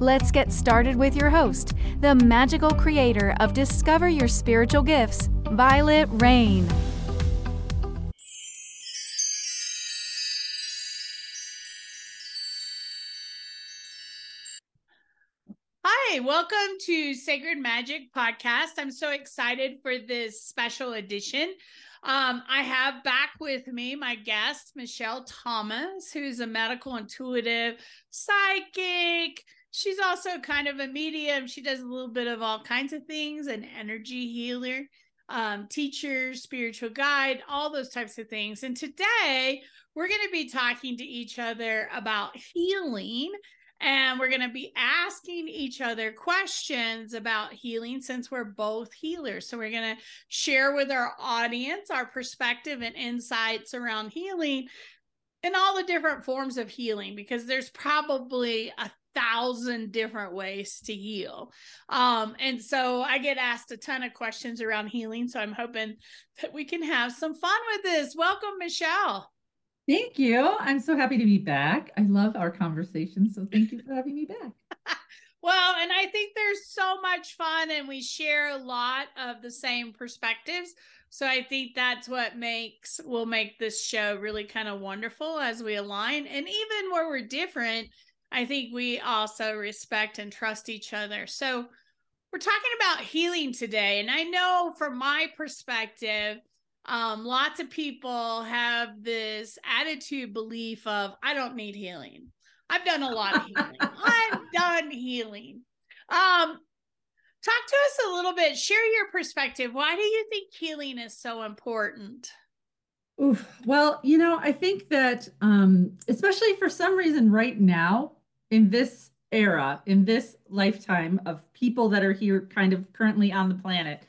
Let's get started with your host, the magical creator of Discover Your Spiritual Gifts, Vialet Rayne. Hi, welcome to Sacred Magic Podcast. I'm so excited for this special edition. Um, I have back with me my guest, Michele Thomas, who's a medical intuitive psychic, she's also kind of a medium. She does a little bit of all kinds of things, an energy healer, um, teacher, spiritual guide, all those types of things. And today we're going to be talking to each other about healing. And we're going to be asking each other questions about healing since we're both healers. So, we're going to share with our audience our perspective and insights around healing and all the different forms of healing because there's probably a thousand different ways to heal. Um, and so I get asked a ton of questions around healing. So I'm hoping that we can have some fun with this. Welcome, Michele. Thank you. I'm so happy to be back. I love our conversation. So thank you for having me back. well, and I think there's so much fun, and we share a lot of the same perspectives. So I think that's what makes will make this show really kind of wonderful as we align. And even where we're different, I think we also respect and trust each other. So, we're talking about healing today. And I know from my perspective, um, lots of people have this attitude belief of, I don't need healing. I've done a lot of healing. I'm done healing. Um, talk to us a little bit, share your perspective. Why do you think healing is so important? Oof. Well, you know, I think that um, especially for some reason right now, in this era, in this lifetime of people that are here kind of currently on the planet,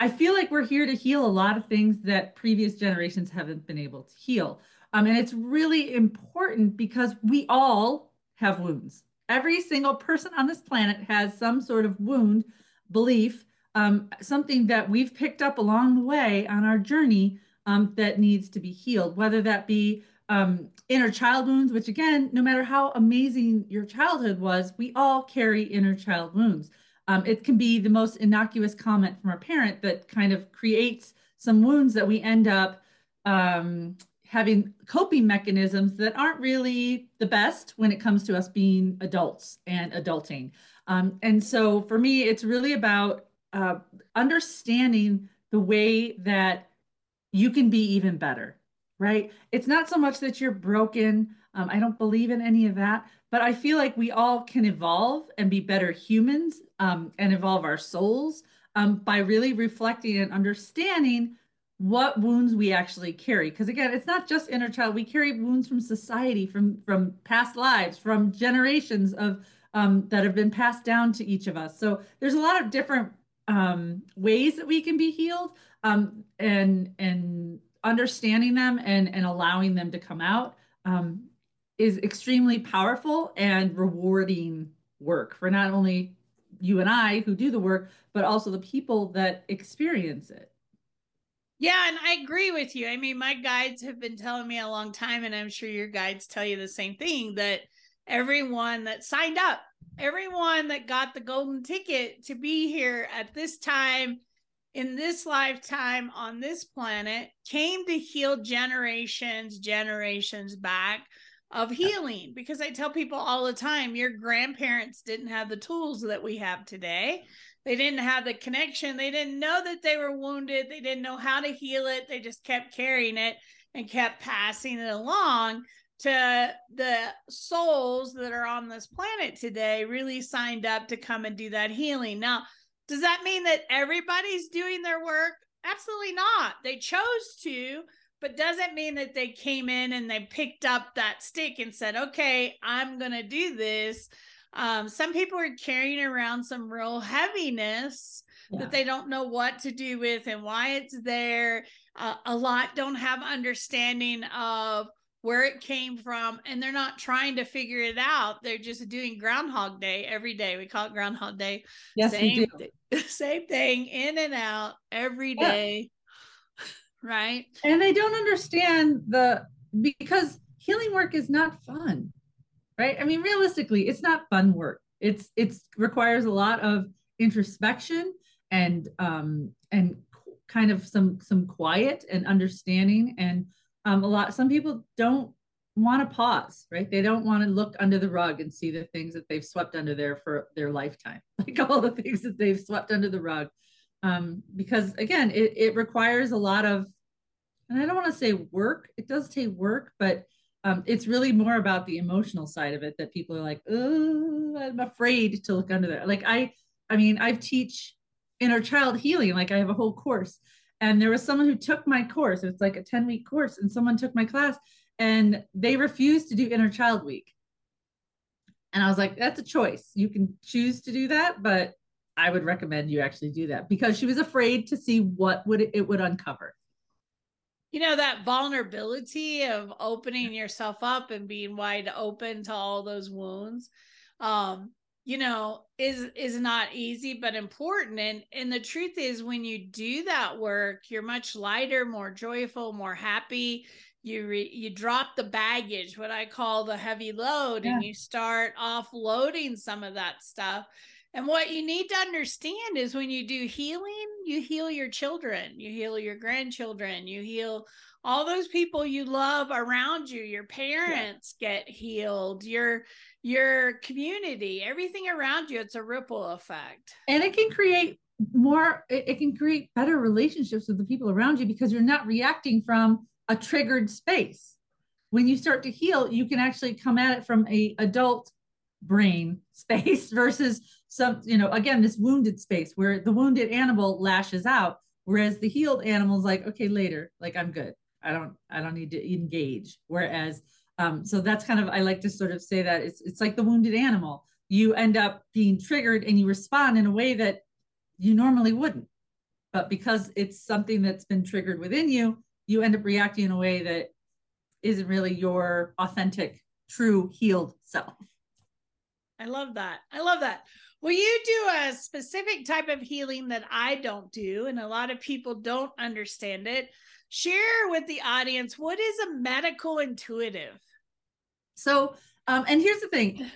I feel like we're here to heal a lot of things that previous generations haven't been able to heal. Um, and it's really important because we all have wounds. Every single person on this planet has some sort of wound, belief, um, something that we've picked up along the way on our journey um, that needs to be healed, whether that be um, inner child wounds, which again, no matter how amazing your childhood was, we all carry inner child wounds. Um, it can be the most innocuous comment from a parent that kind of creates some wounds that we end up um, having coping mechanisms that aren't really the best when it comes to us being adults and adulting. Um, and so for me, it's really about uh, understanding the way that you can be even better right? It's not so much that you're broken. Um, I don't believe in any of that, but I feel like we all can evolve and be better humans um, and evolve our souls um, by really reflecting and understanding what wounds we actually carry. Because again, it's not just inner child. We carry wounds from society, from from past lives, from generations of um, that have been passed down to each of us. So there's a lot of different um, ways that we can be healed, um, and and understanding them and and allowing them to come out um, is extremely powerful and rewarding work for not only you and I who do the work, but also the people that experience it. Yeah, and I agree with you. I mean, my guides have been telling me a long time, and I'm sure your guides tell you the same thing that everyone that signed up, everyone that got the golden ticket to be here at this time in this lifetime on this planet came to heal generations, generations back of healing. Because I tell people all the time your grandparents didn't have the tools that we have today. They didn't have the connection. They didn't know that they were wounded. They didn't know how to heal it. They just kept carrying it and kept passing it along to the souls that are on this planet today really signed up to come and do that healing. Now, does that mean that everybody's doing their work? Absolutely not. They chose to, but doesn't mean that they came in and they picked up that stick and said, okay, I'm going to do this. Um, some people are carrying around some real heaviness yeah. that they don't know what to do with and why it's there. Uh, a lot don't have understanding of where it came from and they're not trying to figure it out. They're just doing groundhog day every day. We call it groundhog day. Yes same, we do. same thing in and out every day yeah. right? And they don't understand the because healing work is not fun right? I mean realistically it's not fun work. It's it's requires a lot of introspection and um and kind of some some quiet and understanding and um, a lot some people don't want to pause right? They don't want to look under the rug and see the things that they've swept under there for their lifetime. Like all the things that they've swept under the rug. Um, because again it, it requires a lot of and i don't want to say work it does take work but um, it's really more about the emotional side of it that people are like oh i'm afraid to look under there. Like i i mean i teach inner child healing like i have a whole course and there was someone who took my course. It's like a 10 week course and someone took my class and they refused to do inner child week. And i was like that's a choice. You can choose to do that but i would recommend you actually do that. Because she was afraid to see what would it, it would uncover. You know that vulnerability of opening yourself up and being wide open to all those wounds um you know is is not easy but important. And and the truth is when you do that work you're much lighter more joyful more happy. You re, you drop the baggage what i call the heavy load yeah. and you start offloading some of that stuff and what you need to understand is when you do healing you heal your children you heal your grandchildren you heal all those people you love around you. Your parents yeah. get healed your your community everything around you it's a ripple effect. And it can create more it, it can create better relationships with the people around you because you're not reacting from a triggered space. When you start to heal you can actually come at it from a adult brain space versus some you know again this wounded space where the wounded animal lashes out whereas the healed animal is like okay later like i'm good I don't I don't need to engage. Whereas um, so that's kind of I like to sort of say that it's it's like the wounded animal. You end up being triggered and you respond in a way that you normally wouldn't. But because it's something that's been triggered within you, you end up reacting in a way that isn't really your authentic, true, healed self. I love that. I love that. Well, you do a specific type of healing that I don't do, and a lot of people don't understand it. Share with the audience what is a medical intuitive? So um, and here's the thing.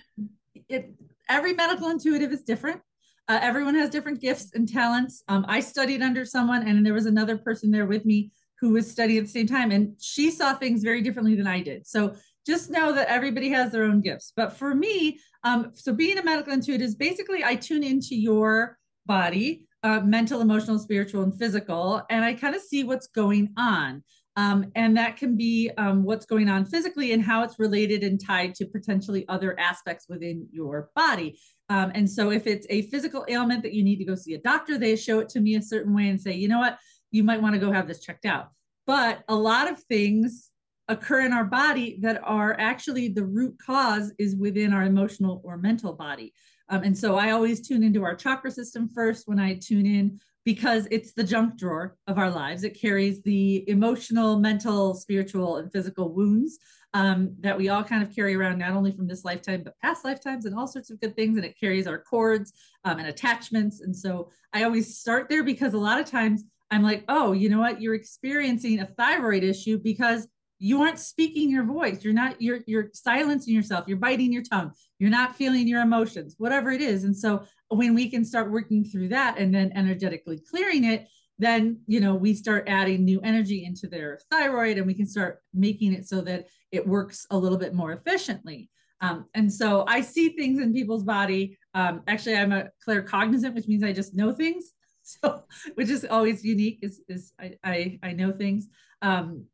It, every medical intuitive is different. Uh, everyone has different gifts and talents. Um, i studied under someone and there was another person there with me who was studying at the same time and she saw things very differently than i did. So just know that everybody has their own gifts but for me um, so being a medical intuitive is basically i tune into your body uh, mental, emotional, spiritual, and physical, and I kind of see what's going on. Um, and that can be um, what's going on physically and how it's related and tied to potentially other aspects within your body. Um, and so, if it's a physical ailment that you need to go see a doctor, they show it to me a certain way and say, you know what, you might want to go have this checked out. But a lot of things occur in our body that are actually the root cause is within our emotional or mental body. Um, and so I always tune into our chakra system first when I tune in because it's the junk drawer of our lives. It carries the emotional, mental, spiritual, and physical wounds um, that we all kind of carry around, not only from this lifetime, but past lifetimes and all sorts of good things. And it carries our cords um, and attachments. And so I always start there because a lot of times I'm like, oh, you know what? You're experiencing a thyroid issue because you aren't speaking your voice. You're not you're you're silencing yourself. You're biting your tongue. You're not feeling your emotions whatever it is. And so when we can start working through that and then energetically clearing it then you know we start adding new energy into their thyroid and we can start making it so that it works a little bit more efficiently. Um, and so i see things in people's body. Um, actually i'm a claircognizant which means i just know things. So which is always unique is, is I, I, I know things. Um,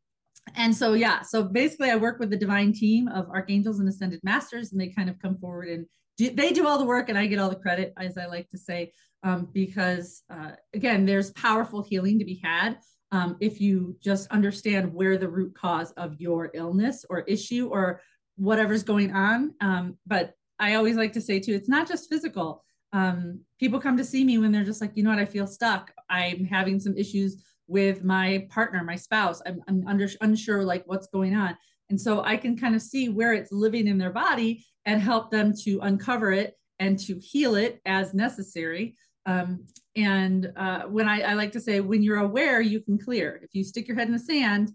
and so yeah so basically i work with the divine team of archangels and ascended masters and they kind of come forward and do, they do all the work and i get all the credit as i like to say um, because uh, again there's powerful healing to be had um, if you just understand where the root cause of your illness or issue or whatever's going on um, but i always like to say too it's not just physical um, people come to see me when they're just like, you know what, I feel stuck. I'm having some issues with my partner, my spouse. I'm, I'm under, unsure like what's going on. And so I can kind of see where it's living in their body and help them to uncover it and to heal it as necessary. Um, and uh, when I, I like to say, when you're aware, you can clear. If you stick your head in the sand,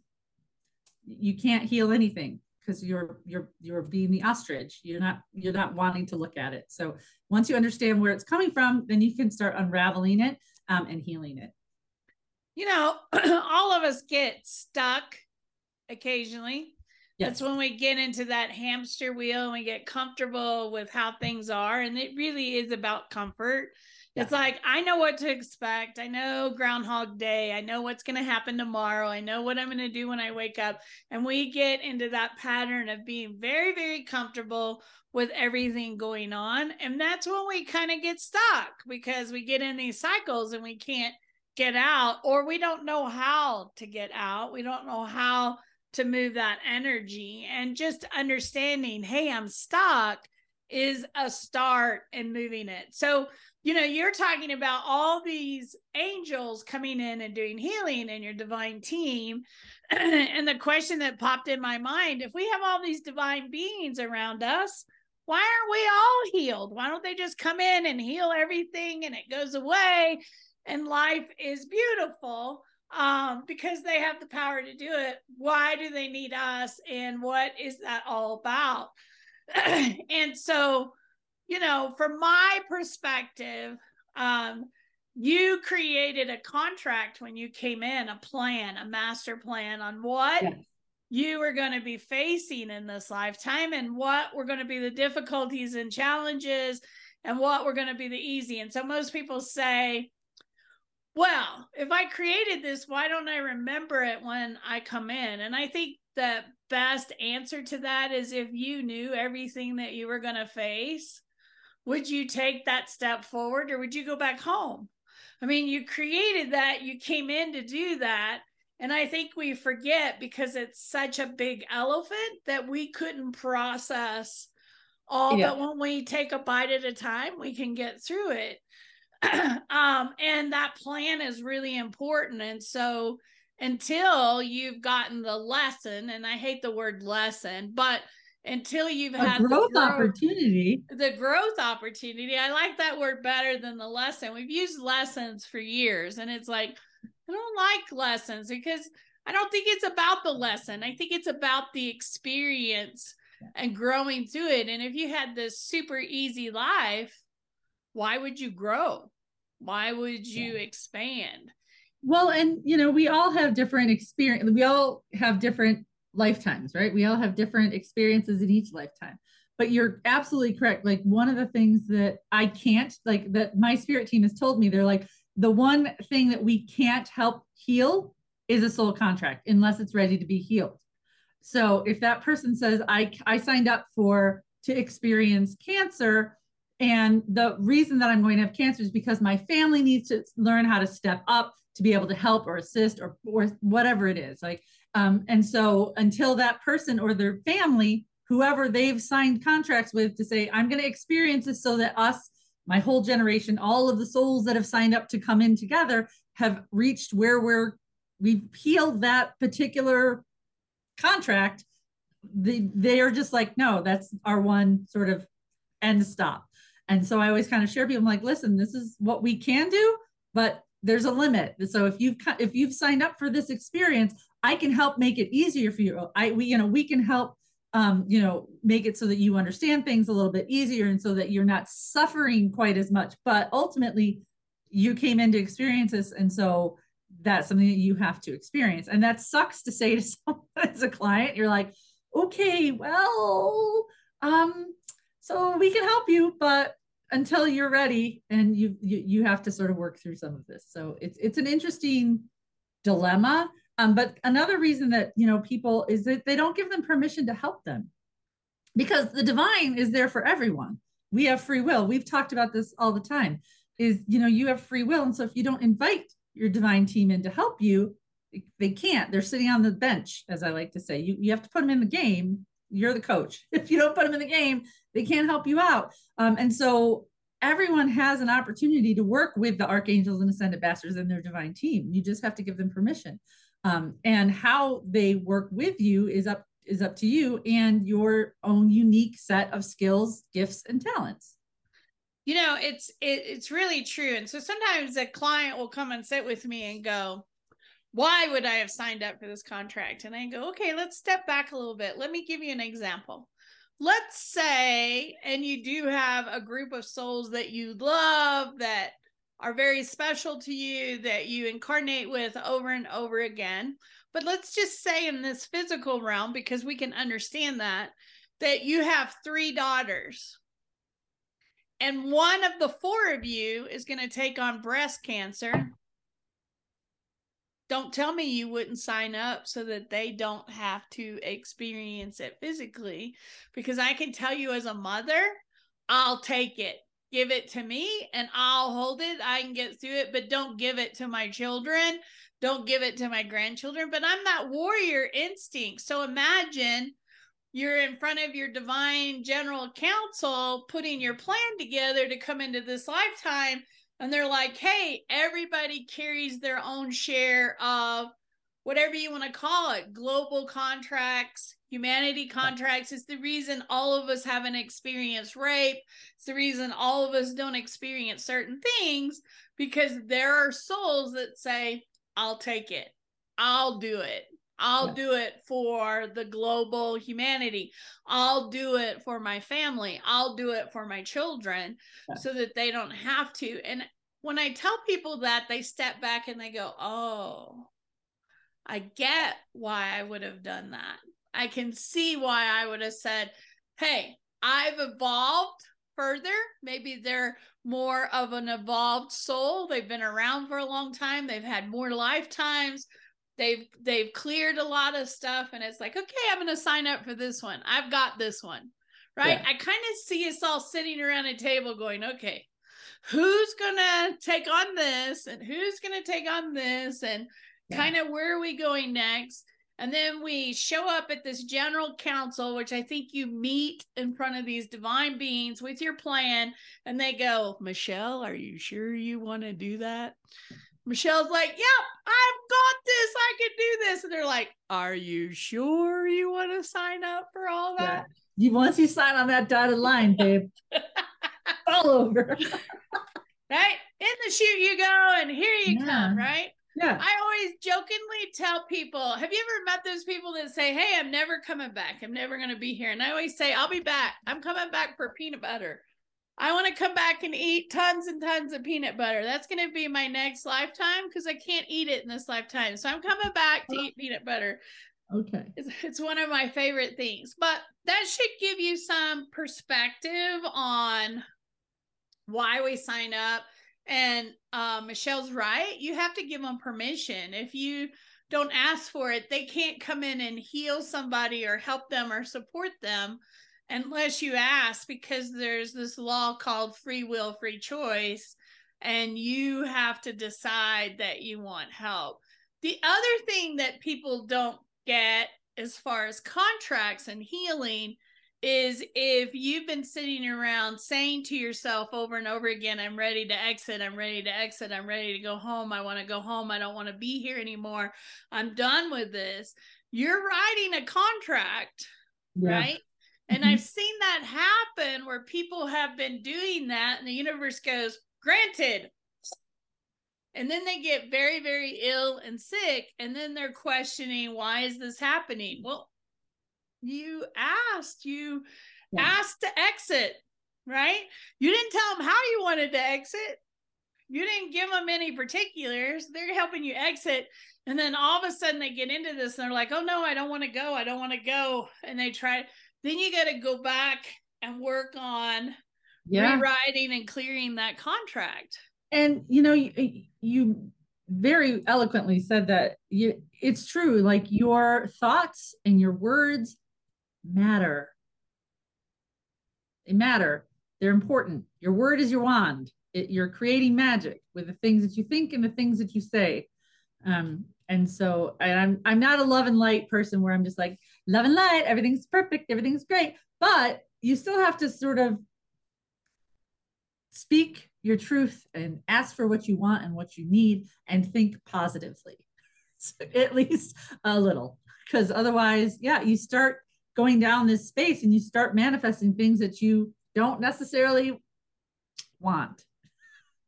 you can't heal anything because you're you're you're being the ostrich you're not you're not wanting to look at it so once you understand where it's coming from then you can start unraveling it um, and healing it you know all of us get stuck occasionally yes. that's when we get into that hamster wheel and we get comfortable with how things are and it really is about comfort it's like I know what to expect. I know Groundhog Day. I know what's going to happen tomorrow. I know what I'm going to do when I wake up. And we get into that pattern of being very, very comfortable with everything going on. And that's when we kind of get stuck because we get in these cycles and we can't get out, or we don't know how to get out. We don't know how to move that energy. And just understanding, hey, I'm stuck is a start in moving it. So, you know, you're talking about all these angels coming in and doing healing and your divine team. and the question that popped in my mind if we have all these divine beings around us, why aren't we all healed? Why don't they just come in and heal everything and it goes away and life is beautiful? Um, because they have the power to do it. Why do they need us? And what is that all about? and so, you know, from my perspective, um, you created a contract when you came in, a plan, a master plan on what yes. you were going to be facing in this lifetime and what were going to be the difficulties and challenges and what were going to be the easy. And so most people say, well, if I created this, why don't I remember it when I come in? And I think the best answer to that is if you knew everything that you were going to face, would you take that step forward or would you go back home? I mean, you created that, you came in to do that. And I think we forget because it's such a big elephant that we couldn't process all, yeah. but when we take a bite at a time, we can get through it. um, and that plan is really important. And so until you've gotten the lesson, and I hate the word lesson, but until you've a had growth, growth opportunity. The growth opportunity. I like that word better than the lesson. We've used lessons for years, and it's like, I don't like lessons because I don't think it's about the lesson. I think it's about the experience and growing through it. And if you had this super easy life, why would you grow? Why would you expand? Well, and you know, we all have different experience. We all have different lifetimes, right? We all have different experiences in each lifetime. But you're absolutely correct. Like one of the things that I can't, like that my spirit team has told me, they're like, the one thing that we can't help heal is a soul contract unless it's ready to be healed. So if that person says, I, I signed up for to experience cancer, and the reason that I'm going to have cancer is because my family needs to learn how to step up to be able to help or assist or or whatever it is. Like um, and so until that person or their family, whoever they've signed contracts with to say, I'm going to experience this so that us, my whole generation, all of the souls that have signed up to come in together have reached where we're, we've healed that particular contract. They, they are just like, no, that's our one sort of end stop. And so I always kind of share people I'm like, listen, this is what we can do, but there's a limit. So if you've if you've signed up for this experience, I can help make it easier for you. I we you know we can help um, you know make it so that you understand things a little bit easier and so that you're not suffering quite as much. But ultimately, you came into experience this, and so that's something that you have to experience. And that sucks to say to someone as a client. You're like, okay, well, um, so we can help you, but until you're ready and you, you you have to sort of work through some of this. So it's it's an interesting dilemma. Um, but another reason that you know people is that they don't give them permission to help them because the divine is there for everyone. We have free will. We've talked about this all the time is you know you have free will. And so if you don't invite your divine team in to help you they can't. They're sitting on the bench as i like to say. You, you have to put them in the game you're the coach if you don't put them in the game they can't help you out um, and so everyone has an opportunity to work with the archangels and ascended masters and their divine team. You just have to give them permission. Um, and how they work with you is up is up to you and your own unique set of skills, gifts, and talents. You know, it's it, it's really true. And so sometimes a client will come and sit with me and go, "Why would I have signed up for this contract?" And I go, "Okay, let's step back a little bit. Let me give you an example." Let's say, and you do have a group of souls that you love that are very special to you that you incarnate with over and over again. But let's just say in this physical realm, because we can understand that, that you have three daughters. And one of the four of you is going to take on breast cancer. Don't tell me you wouldn't sign up so that they don't have to experience it physically. Because I can tell you as a mother, I'll take it give it to me and I'll hold it. I can get through it, but don't give it to my children don't give it to my grandchildren, but I'm that warrior instinct. So imagine you're in front of your divine general council putting your plan together to come into this lifetime. And they're like, hey, everybody carries their own share of whatever you want to call it global contracts, humanity contracts. It's the reason all of us haven't experienced rape. It's the reason all of us don't experience certain things because there are souls that say, I'll take it. I'll do it. I'll yeah. do it for the global humanity. I'll do it for my family. I'll do it for my children yeah. so that they don't have to. And when I tell people that, they step back and they go, Oh, I get why I would have done that. I can see why I would have said, Hey, I've evolved further. Maybe they're more of an evolved soul. They've been around for a long time. They've had more lifetimes. They've they've cleared a lot of stuff and it's like, okay, I'm going to sign up for this one. I've got this one. Right? Yeah. I kind of see us all sitting around a table going, okay, who's to take on this and who's to take on this and yeah. kind of where are we going next? And then we show up at this general council, which I think you meet in front of these divine beings with your plan. And they go, Michele, are you sure you want to do that? Michele's like, Yep, I've got this. I can do this. And they're like, Are you sure you want to sign up for all that? Yeah. You once you sign on that dotted line, babe, all over. right? In the chute you go, and here you yeah. come, right? Yeah. I always jokingly tell people, have you ever met those people that say, Hey, I'm never coming back. I'm never going to be here. And I always say, I'll be back. I'm coming back for peanut butter. I want to come back and eat tons and tons of peanut butter. That's going to be my next lifetime because I can't eat it in this lifetime. So I'm coming back to eat peanut butter. Okay. It's, it's one of my favorite things. But that should give you some perspective on why we sign up and uh, Michele's right. You have to give them permission. If you don't ask for it, they can't come in and heal somebody or help them or support them unless you ask, because there's this law called free will, free choice, and you have to decide that you want help. The other thing that people don't get as far as contracts and healing is if you've been sitting around saying to yourself over and over again, I'm ready to exit, I'm ready to exit, I'm ready to go home, I want to go home, I don't want to be here anymore, I'm done with this, you're writing a contract, yeah. right? And mm-hmm. I've seen that happen where people have been doing that, and the universe goes, granted. And then they get very, very ill and sick, and then they're questioning, why is this happening? Well, you asked you yeah. asked to exit right you didn't tell them how you wanted to exit you didn't give them any particulars they're helping you exit and then all of a sudden they get into this and they're like oh no i don't want to go i don't want to go and they try then you got to go back and work on yeah. rewriting and clearing that contract and you know you, you very eloquently said that you it's true like your thoughts and your words matter. They matter. They're important. Your word is your wand. It, you're creating magic with the things that you think and the things that you say. Um, and so and I'm I'm not a love and light person where I'm just like love and light, everything's perfect, everything's great. But you still have to sort of speak your truth and ask for what you want and what you need and think positively at least a little because otherwise yeah you start going down this space and you start manifesting things that you don't necessarily want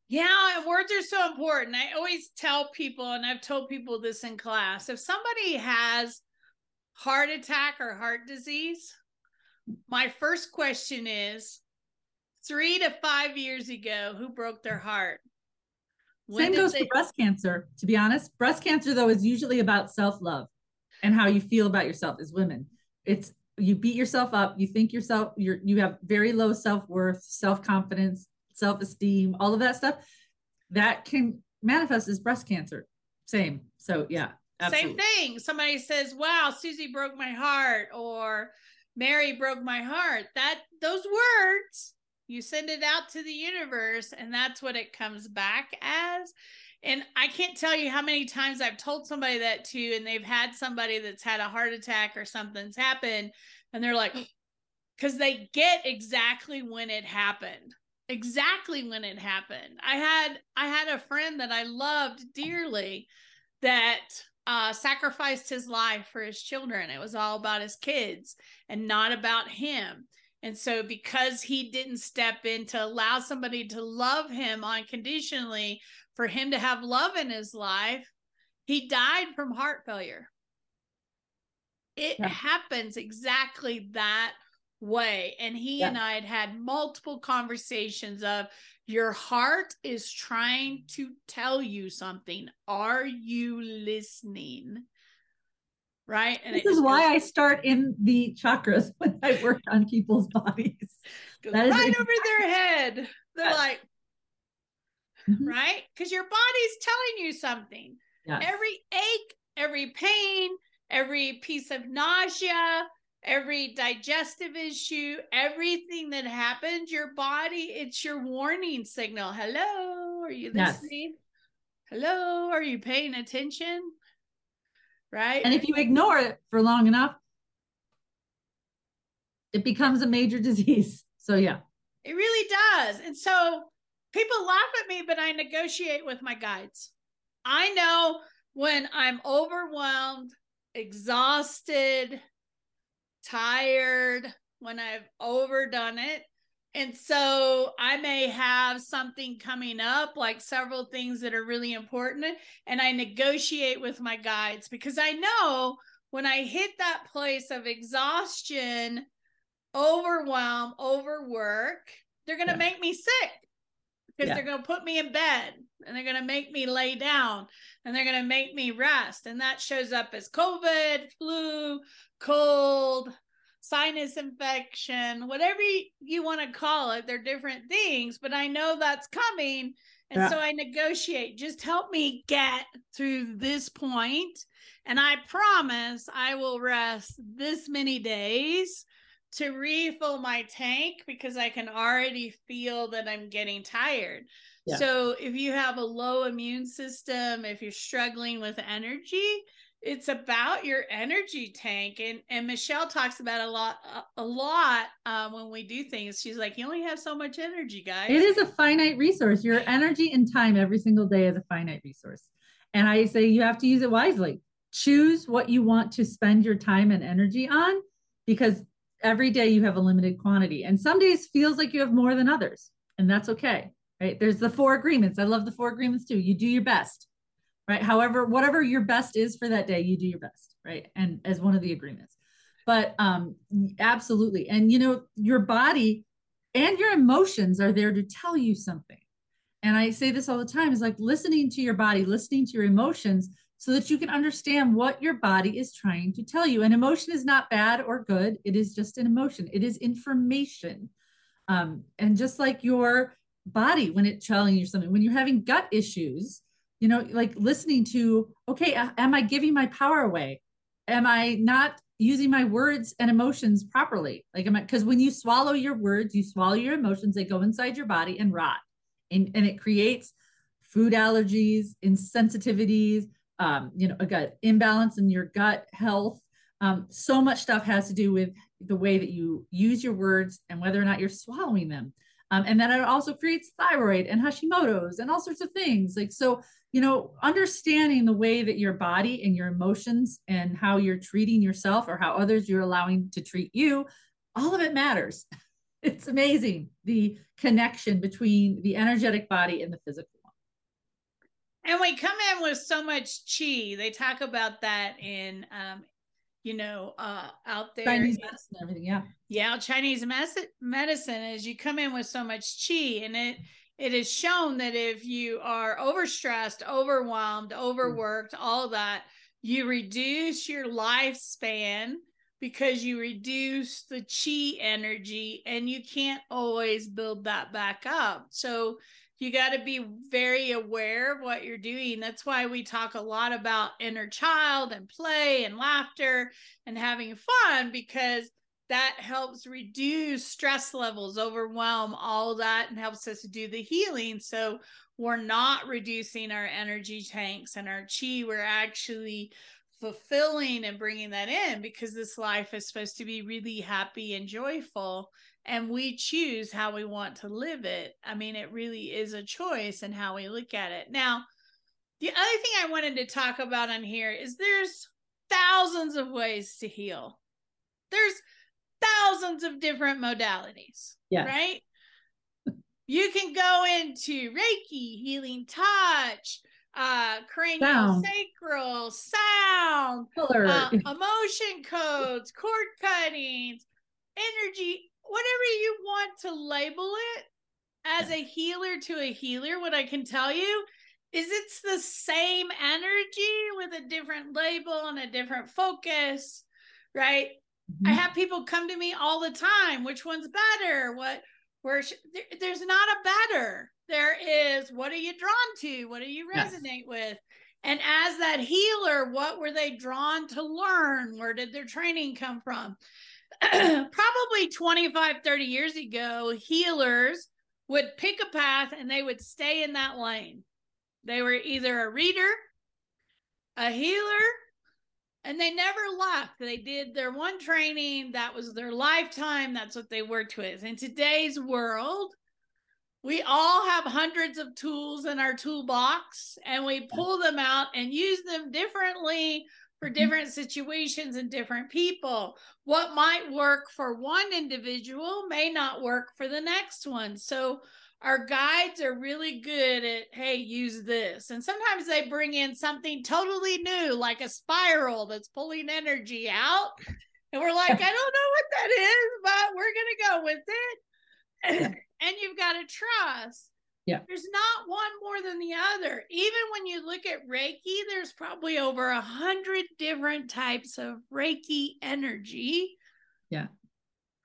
yeah, and words are so important. I always tell people, and I've told people this in class if somebody has heart attack or heart disease, my first question is three to five years ago, who broke their heart? When Same goes they- for breast cancer, to be honest. Breast cancer, though, is usually about self love and how you feel about yourself as women. It's you beat yourself up, you think yourself, you're, you have very low self worth, self confidence, self esteem, all of that stuff. That can manifest as breast cancer. Same. So, yeah. Absolutely. Same thing. Somebody says, "Wow, Susie broke my heart," or "Mary broke my heart." That those words you send it out to the universe, and that's what it comes back as. And I can't tell you how many times I've told somebody that too, and they've had somebody that's had a heart attack or something's happened, and they're like, because they get exactly when it happened exactly when it happened i had i had a friend that i loved dearly that uh, sacrificed his life for his children. It was all about his kids and not about him. And so, because he didn't step in to allow somebody to love him unconditionally, for him to have love in his life, he died from heart failure. It yeah. happens exactly that way. And he yeah. and I had had multiple conversations of your heart is trying to tell you something. Are you listening? Right. And this is why I start in the chakras when I work on people's bodies. That right is over their head. They're yes. like, mm-hmm. right? Because your body's telling you something. Yes. Every ache, every pain, every piece of nausea, every digestive issue, everything that happens, your body, it's your warning signal. Hello, are you listening? Yes. Hello, are you paying attention? Right. And if you ignore it for long enough, it becomes a major disease. So, yeah. It really does. And so people laugh at me, but I negotiate with my guides. I know when I'm overwhelmed, exhausted, tired, when I've overdone it. And so I may have something coming up, like several things that are really important. And I negotiate with my guides because I know when I hit that place of exhaustion, overwhelm, overwork, they're going to yeah. make me sick because yeah. they're going to put me in bed and they're going to make me lay down and they're going to make me rest. And that shows up as COVID, flu, cold, sinus infection, whatever you want to call it. They're different things, but I know that's coming. And yeah. so I negotiate, just help me get through this point, And I promise I will rest this many days to refill my tank because I can already feel that I'm getting tired. Yeah. So if you have a low immune system, if you're struggling with energy, it's about your energy tank and and michele talks about a lot a, lot uh, when we do things. She's like you only have so much energy guys. It is a finite resource. Your energy and time every single day is a finite resource. And i say you have to use it wisely. Choose what you want to spend your time and energy on because every day you have a limited quantity. And some days feels like you have more than others and that's okay right? There's the four agreements. I love the four agreements too. You do your best right? However whatever your best is for that day you do your best right? And as one of the agreements. But um absolutely. And you know your body and your emotions are there to tell you something. And i say this all the time is like listening to your body listening to your emotions so that you can understand what your body is trying to tell you. An emotion is not bad or good, it is just an emotion, it is information. Um, and just like your body, when it's telling you something, when you're having gut issues, you know, like listening to, okay, am I giving my power away? Am I not using my words and emotions properly? Like, am I, because when you swallow your words, you swallow your emotions, they go inside your body and rot. And, and it creates food allergies, insensitivities, um, you know, a gut imbalance in your gut health. Um, so much stuff has to do with the way that you use your words and whether or not you're swallowing them. Um, and then it also creates thyroid and Hashimoto's and all sorts of things. Like, so, you know, understanding the way that your body and your emotions and how you're treating yourself or how others you're allowing to treat you, all of it matters. It's amazing the connection between the energetic body and the physical one. And we come in with so much chi. They talk about that in um, you know, uh, out there. Chinese medicine, everything, yeah. Yeah, Chinese medicine is you come in with so much chi, and it it is shown that if you are overstressed, overwhelmed, overworked, mm. all that, you reduce your lifespan because you reduce the chi energy, and you can't always build that back up. So you got to be very aware of what you're doing. That's why we talk a lot about inner child and play and laughter and having fun because that helps reduce stress levels, overwhelm, all that, and helps us do the healing. So we're not reducing our energy tanks and our chi. We're actually fulfilling and bringing that in because this life is supposed to be really happy and joyful and we choose how we want to live it. I mean, it really is a choice and how we look at it. Now, the other thing I wanted to talk about on here is there's thousands of ways to heal. There's thousands of different modalities. Yeah. Right? you can go into Reiki, healing touch, uh cranial sacral sound uh, emotion codes cord cuttings energy whatever you want to label it as a healer to a healer, what I can tell you is it's the same energy with a different label and a different focus, right? Mm-hmm. I have people come to me all the time. Which one's better? What? Where? Sh- there, there's not a better. There is. What are you drawn to? What do you resonate yes. with? And as that healer, what were they drawn to learn? Where did their training come from? probably 25, 30 years ago, healers would pick a path and they would stay in that lane. They were either a reader, a healer, and they never left. They did their one training, that was their lifetime, that's what they worked with. In today's world, we all have hundreds of tools in our toolbox and we pull them out and use them differently for mm-hmm. different situations and different people. What might work for one individual may not work for the next one. So our guides are really good at, hey, use this. And sometimes they bring in something totally new, like a spiral that's pulling energy out. And we're like, I don't know what that is, but we're going to go with it. and you've got to trust. Yeah. There's not one more than the other. Even when you look at Reiki, there's probably over a hundred different types of Reiki energy. Yeah.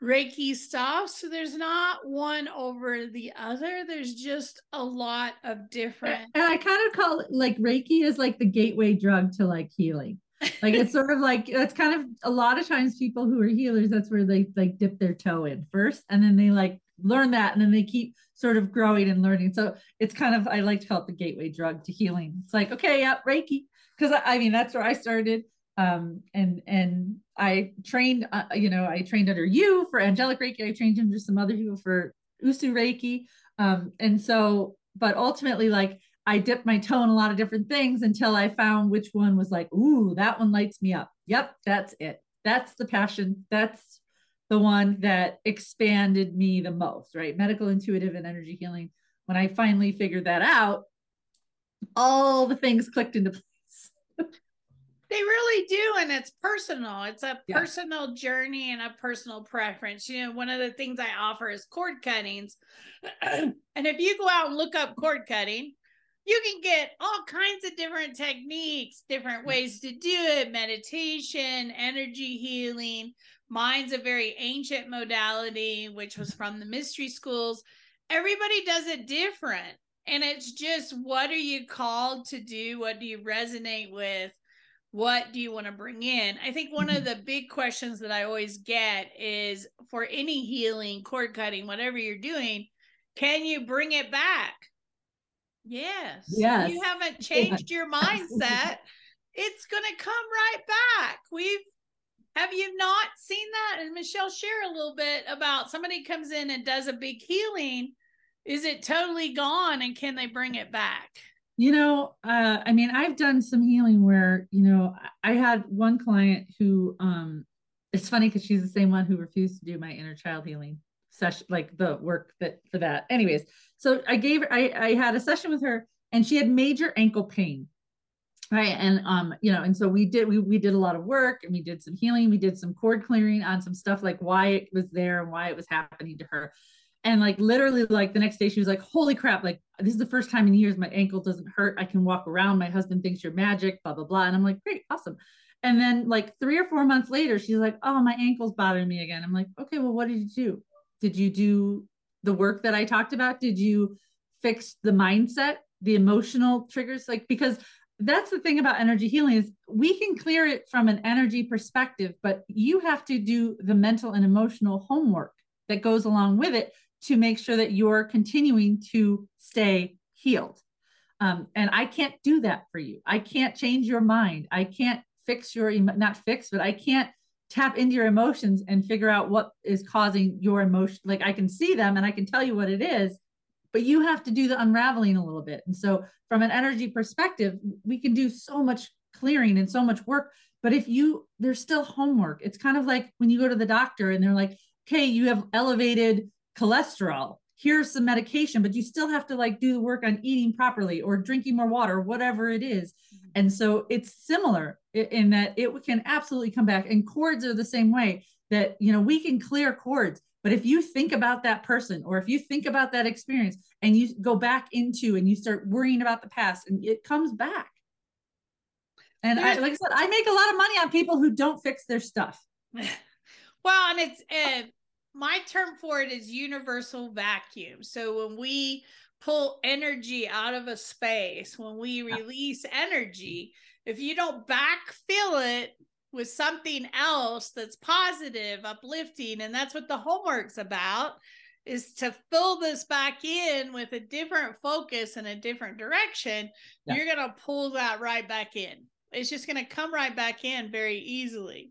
Reiki stuff. So there's not one over the other. There's just a lot of different. And I kind of call it like Reiki is like the gateway drug to like healing. Like it's sort of like it's kind of a lot of times people who are healers, that's where they like dip their toe in first and then they like learn that and then they keep sort of growing and learning. So it's kind of I like to call it the gateway drug to healing. It's like, okay, yeah, Reiki. Because I, I, mean that's where I started. Um, and and I trained, uh, you know, I trained under you for angelic Reiki. I trained under some other people for Usui Reiki. Um, and so, but ultimately, like I dipped my toe in a lot of different things until I found which one was like, ooh, that one lights me up. Yep, that's it. That's the passion. That's the one that expanded me the most, right? Medical, intuitive, and energy healing. When I finally figured that out, all the things clicked into place. they really do. And it's personal. It's a yeah. personal journey and a personal preference. You know, one of the things I offer is cord cuttings. and if you go out and look up cord cutting, you can get all kinds of different techniques, different ways to do it meditation, energy healing, Mine's a very ancient modality, which was from the mystery schools. Everybody does it different. And it's just what are you called to do? What do you resonate with? What do you want to bring in? I think one of mm-hmm. the big questions that I always get is for any healing, cord cutting, whatever you're doing, can you bring it back? Yes. Yes. You haven't changed your mindset. It's going to come right back. We've have you not seen that? And Michele, share a little bit about somebody comes in and does a big healing. Is it totally gone and can they bring it back? You know, uh, I mean, I've done some healing where, you know, I had one client who, um, it's funny because she's the same one who refused to do my inner child healing session, like the work that for that. Anyways, so I gave her, I, I had a session with her and she had major ankle pain right and um you know and so we did we, we did a lot of work and we did some healing we did some cord clearing on some stuff like why it was there and why it was happening to her. And like literally like the next day she was like holy crap like this is the first time in years my ankle doesn't hurt i can walk around my husband thinks you're magic blah blah blah. And i'm like great awesome. And then like three or four months later she's like oh my ankle's bothering me again. I'm like okay well what did you do? Did you do the work that i talked about? Did you fix the mindset the emotional triggers? Like because that's the thing about energy healing is we can clear it from an energy perspective but you have to do the mental and emotional homework that goes along with it to make sure that you're continuing to stay healed. Um, and i can't do that for you. I can't change your mind. I can't fix your not fix but i can't tap into your emotions and figure out what is causing your emotion. Like i can see them and i can tell you what it is but you have to do the unraveling a little bit. And so, from an energy perspective, we can do so much clearing and so much work. But if you, there's still homework. It's kind of like when you go to the doctor and they're like, okay, you have elevated cholesterol. Here's some medication, but you still have to like do the work on eating properly or drinking more water, whatever it is. Mm-hmm. And so it's similar in that it can absolutely come back. And cords are the same way that, you know, we can clear cords but if you think about that person or if you think about that experience and you go back into and you start worrying about the past and it comes back. And I, like I said, I make a lot of money on people who don't fix their stuff. well, and it's uh, my term for it is universal vacuum. So when we pull energy out of a space, when we release energy, if you don't backfill it with something else that's positive, uplifting, and that's what the homework's about is to fill this back in with a different focus and a different direction, yeah. you're going to pull that right back in. It's just going to come right back in very easily.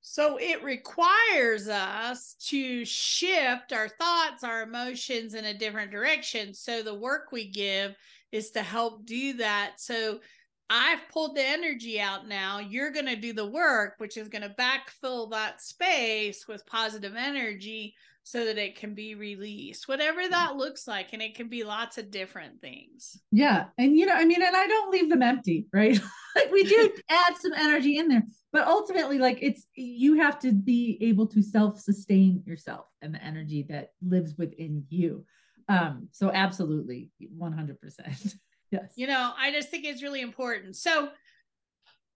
So it requires us to shift our thoughts, our emotions in a different direction. So the work we give is to help do that. So I've pulled the energy out now. You're going to do the work, which is going to backfill that space with positive energy so that it can be released, whatever mm. that looks like. And it can be lots of different things. Yeah. And, you know, I mean, and I don't leave them empty, right? like we do add some energy in there, but ultimately, like it's, you have to be able to self sustain yourself and the energy that lives within you. Um, so absolutely 100%. Yes. You know, I just think it's really important. So,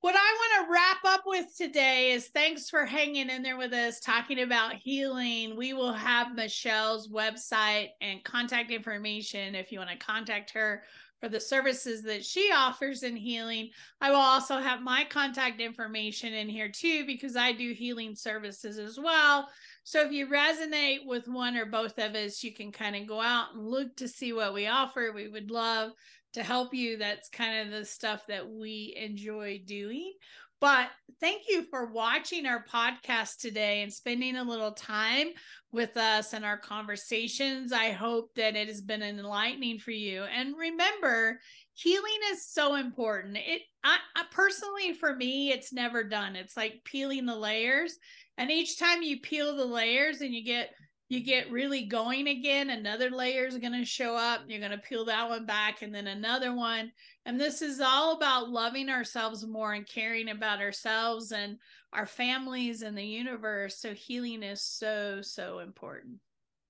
what I want to wrap up with today is thanks for hanging in there with us, talking about healing. We will have Michele's website and contact information if you want to contact her for the services that she offers in healing. I will also have my contact information in here too, because I do healing services as well. So if you resonate with one or both of us, you can kind of go out and look to see what we offer. We would love to help you. That's kind of the stuff that we enjoy doing. But thank you for watching our podcast today and spending a little time with us and our conversations. I hope that it has been enlightening for you. And remember, healing is so important. It I, I personally for me, it's never done. It's like peeling the layers. And each time you peel the layers and you get you get really going again, another layer is going to show up. You're going to peel that one back and then another one. And this is all about loving ourselves more and caring about ourselves and our families and the universe. So healing is so, so important.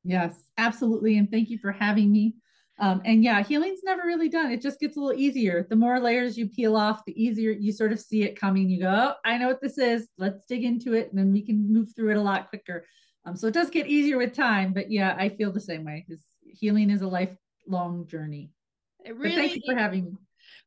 Yes, absolutely. And thank you for having me. Um, and yeah, healing's never really done. It just gets a little easier. The more layers you peel off, the easier you sort of see it coming. You go, oh, I know what this is. Let's dig into it. And then we can move through it a lot quicker. Um, so it does get easier with time, but yeah, I feel the same way because healing is a lifelong journey. It really but thank you for having me.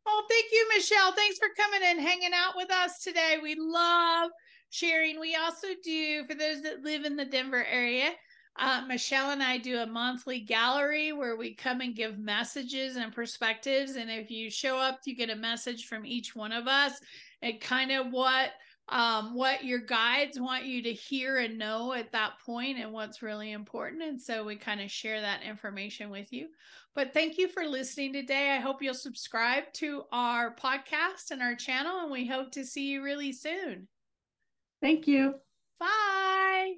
Oh, thank you, Michele. Thanks for coming and hanging out with us today. We love sharing. We also do, for those that live in the Denver area, uh, Michele and I do a monthly gallery where we come and give messages and perspectives. And if you show up, you get a message from each one of us and kind of what um, what your guides want you to hear and know at that point and what's really important. And so we kind of share that information with you. But thank you for listening today. I hope you'll subscribe to our podcast and our channel, and we hope to see you really soon. Thank you. Bye.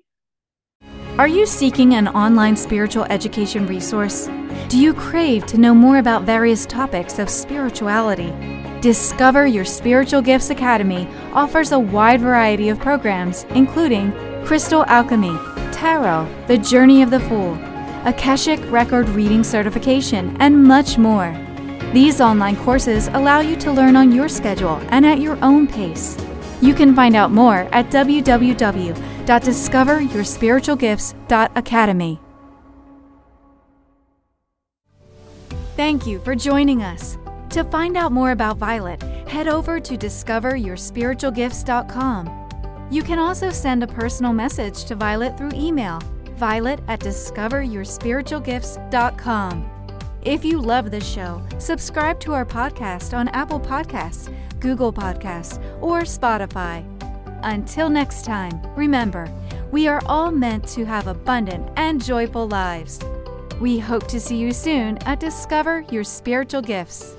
Are you seeking an online spiritual education resource? Do you crave to know more about various topics of spirituality? Discover Your Spiritual Gifts Academy offers a wide variety of programs, including Crystal Alchemy, Tarot, The Journey of the Fool, Akashic Record Reading Certification, and much more. These online courses allow you to learn on your schedule and at your own pace. You can find out more at www.discoveryourspiritualgifts.academy. Thank you for joining us. To find out more about Vialet, head over to discoveryourspiritualgifts.com. You can also send a personal message to Vialet through email, vialet at discoveryourspiritualgifts.com. If you love this show, subscribe to our podcast on Apple Podcasts, Google Podcasts, or Spotify. Until next time, remember, we are all meant to have abundant and joyful lives. We hope to see you soon at Discover Your Spiritual Gifts.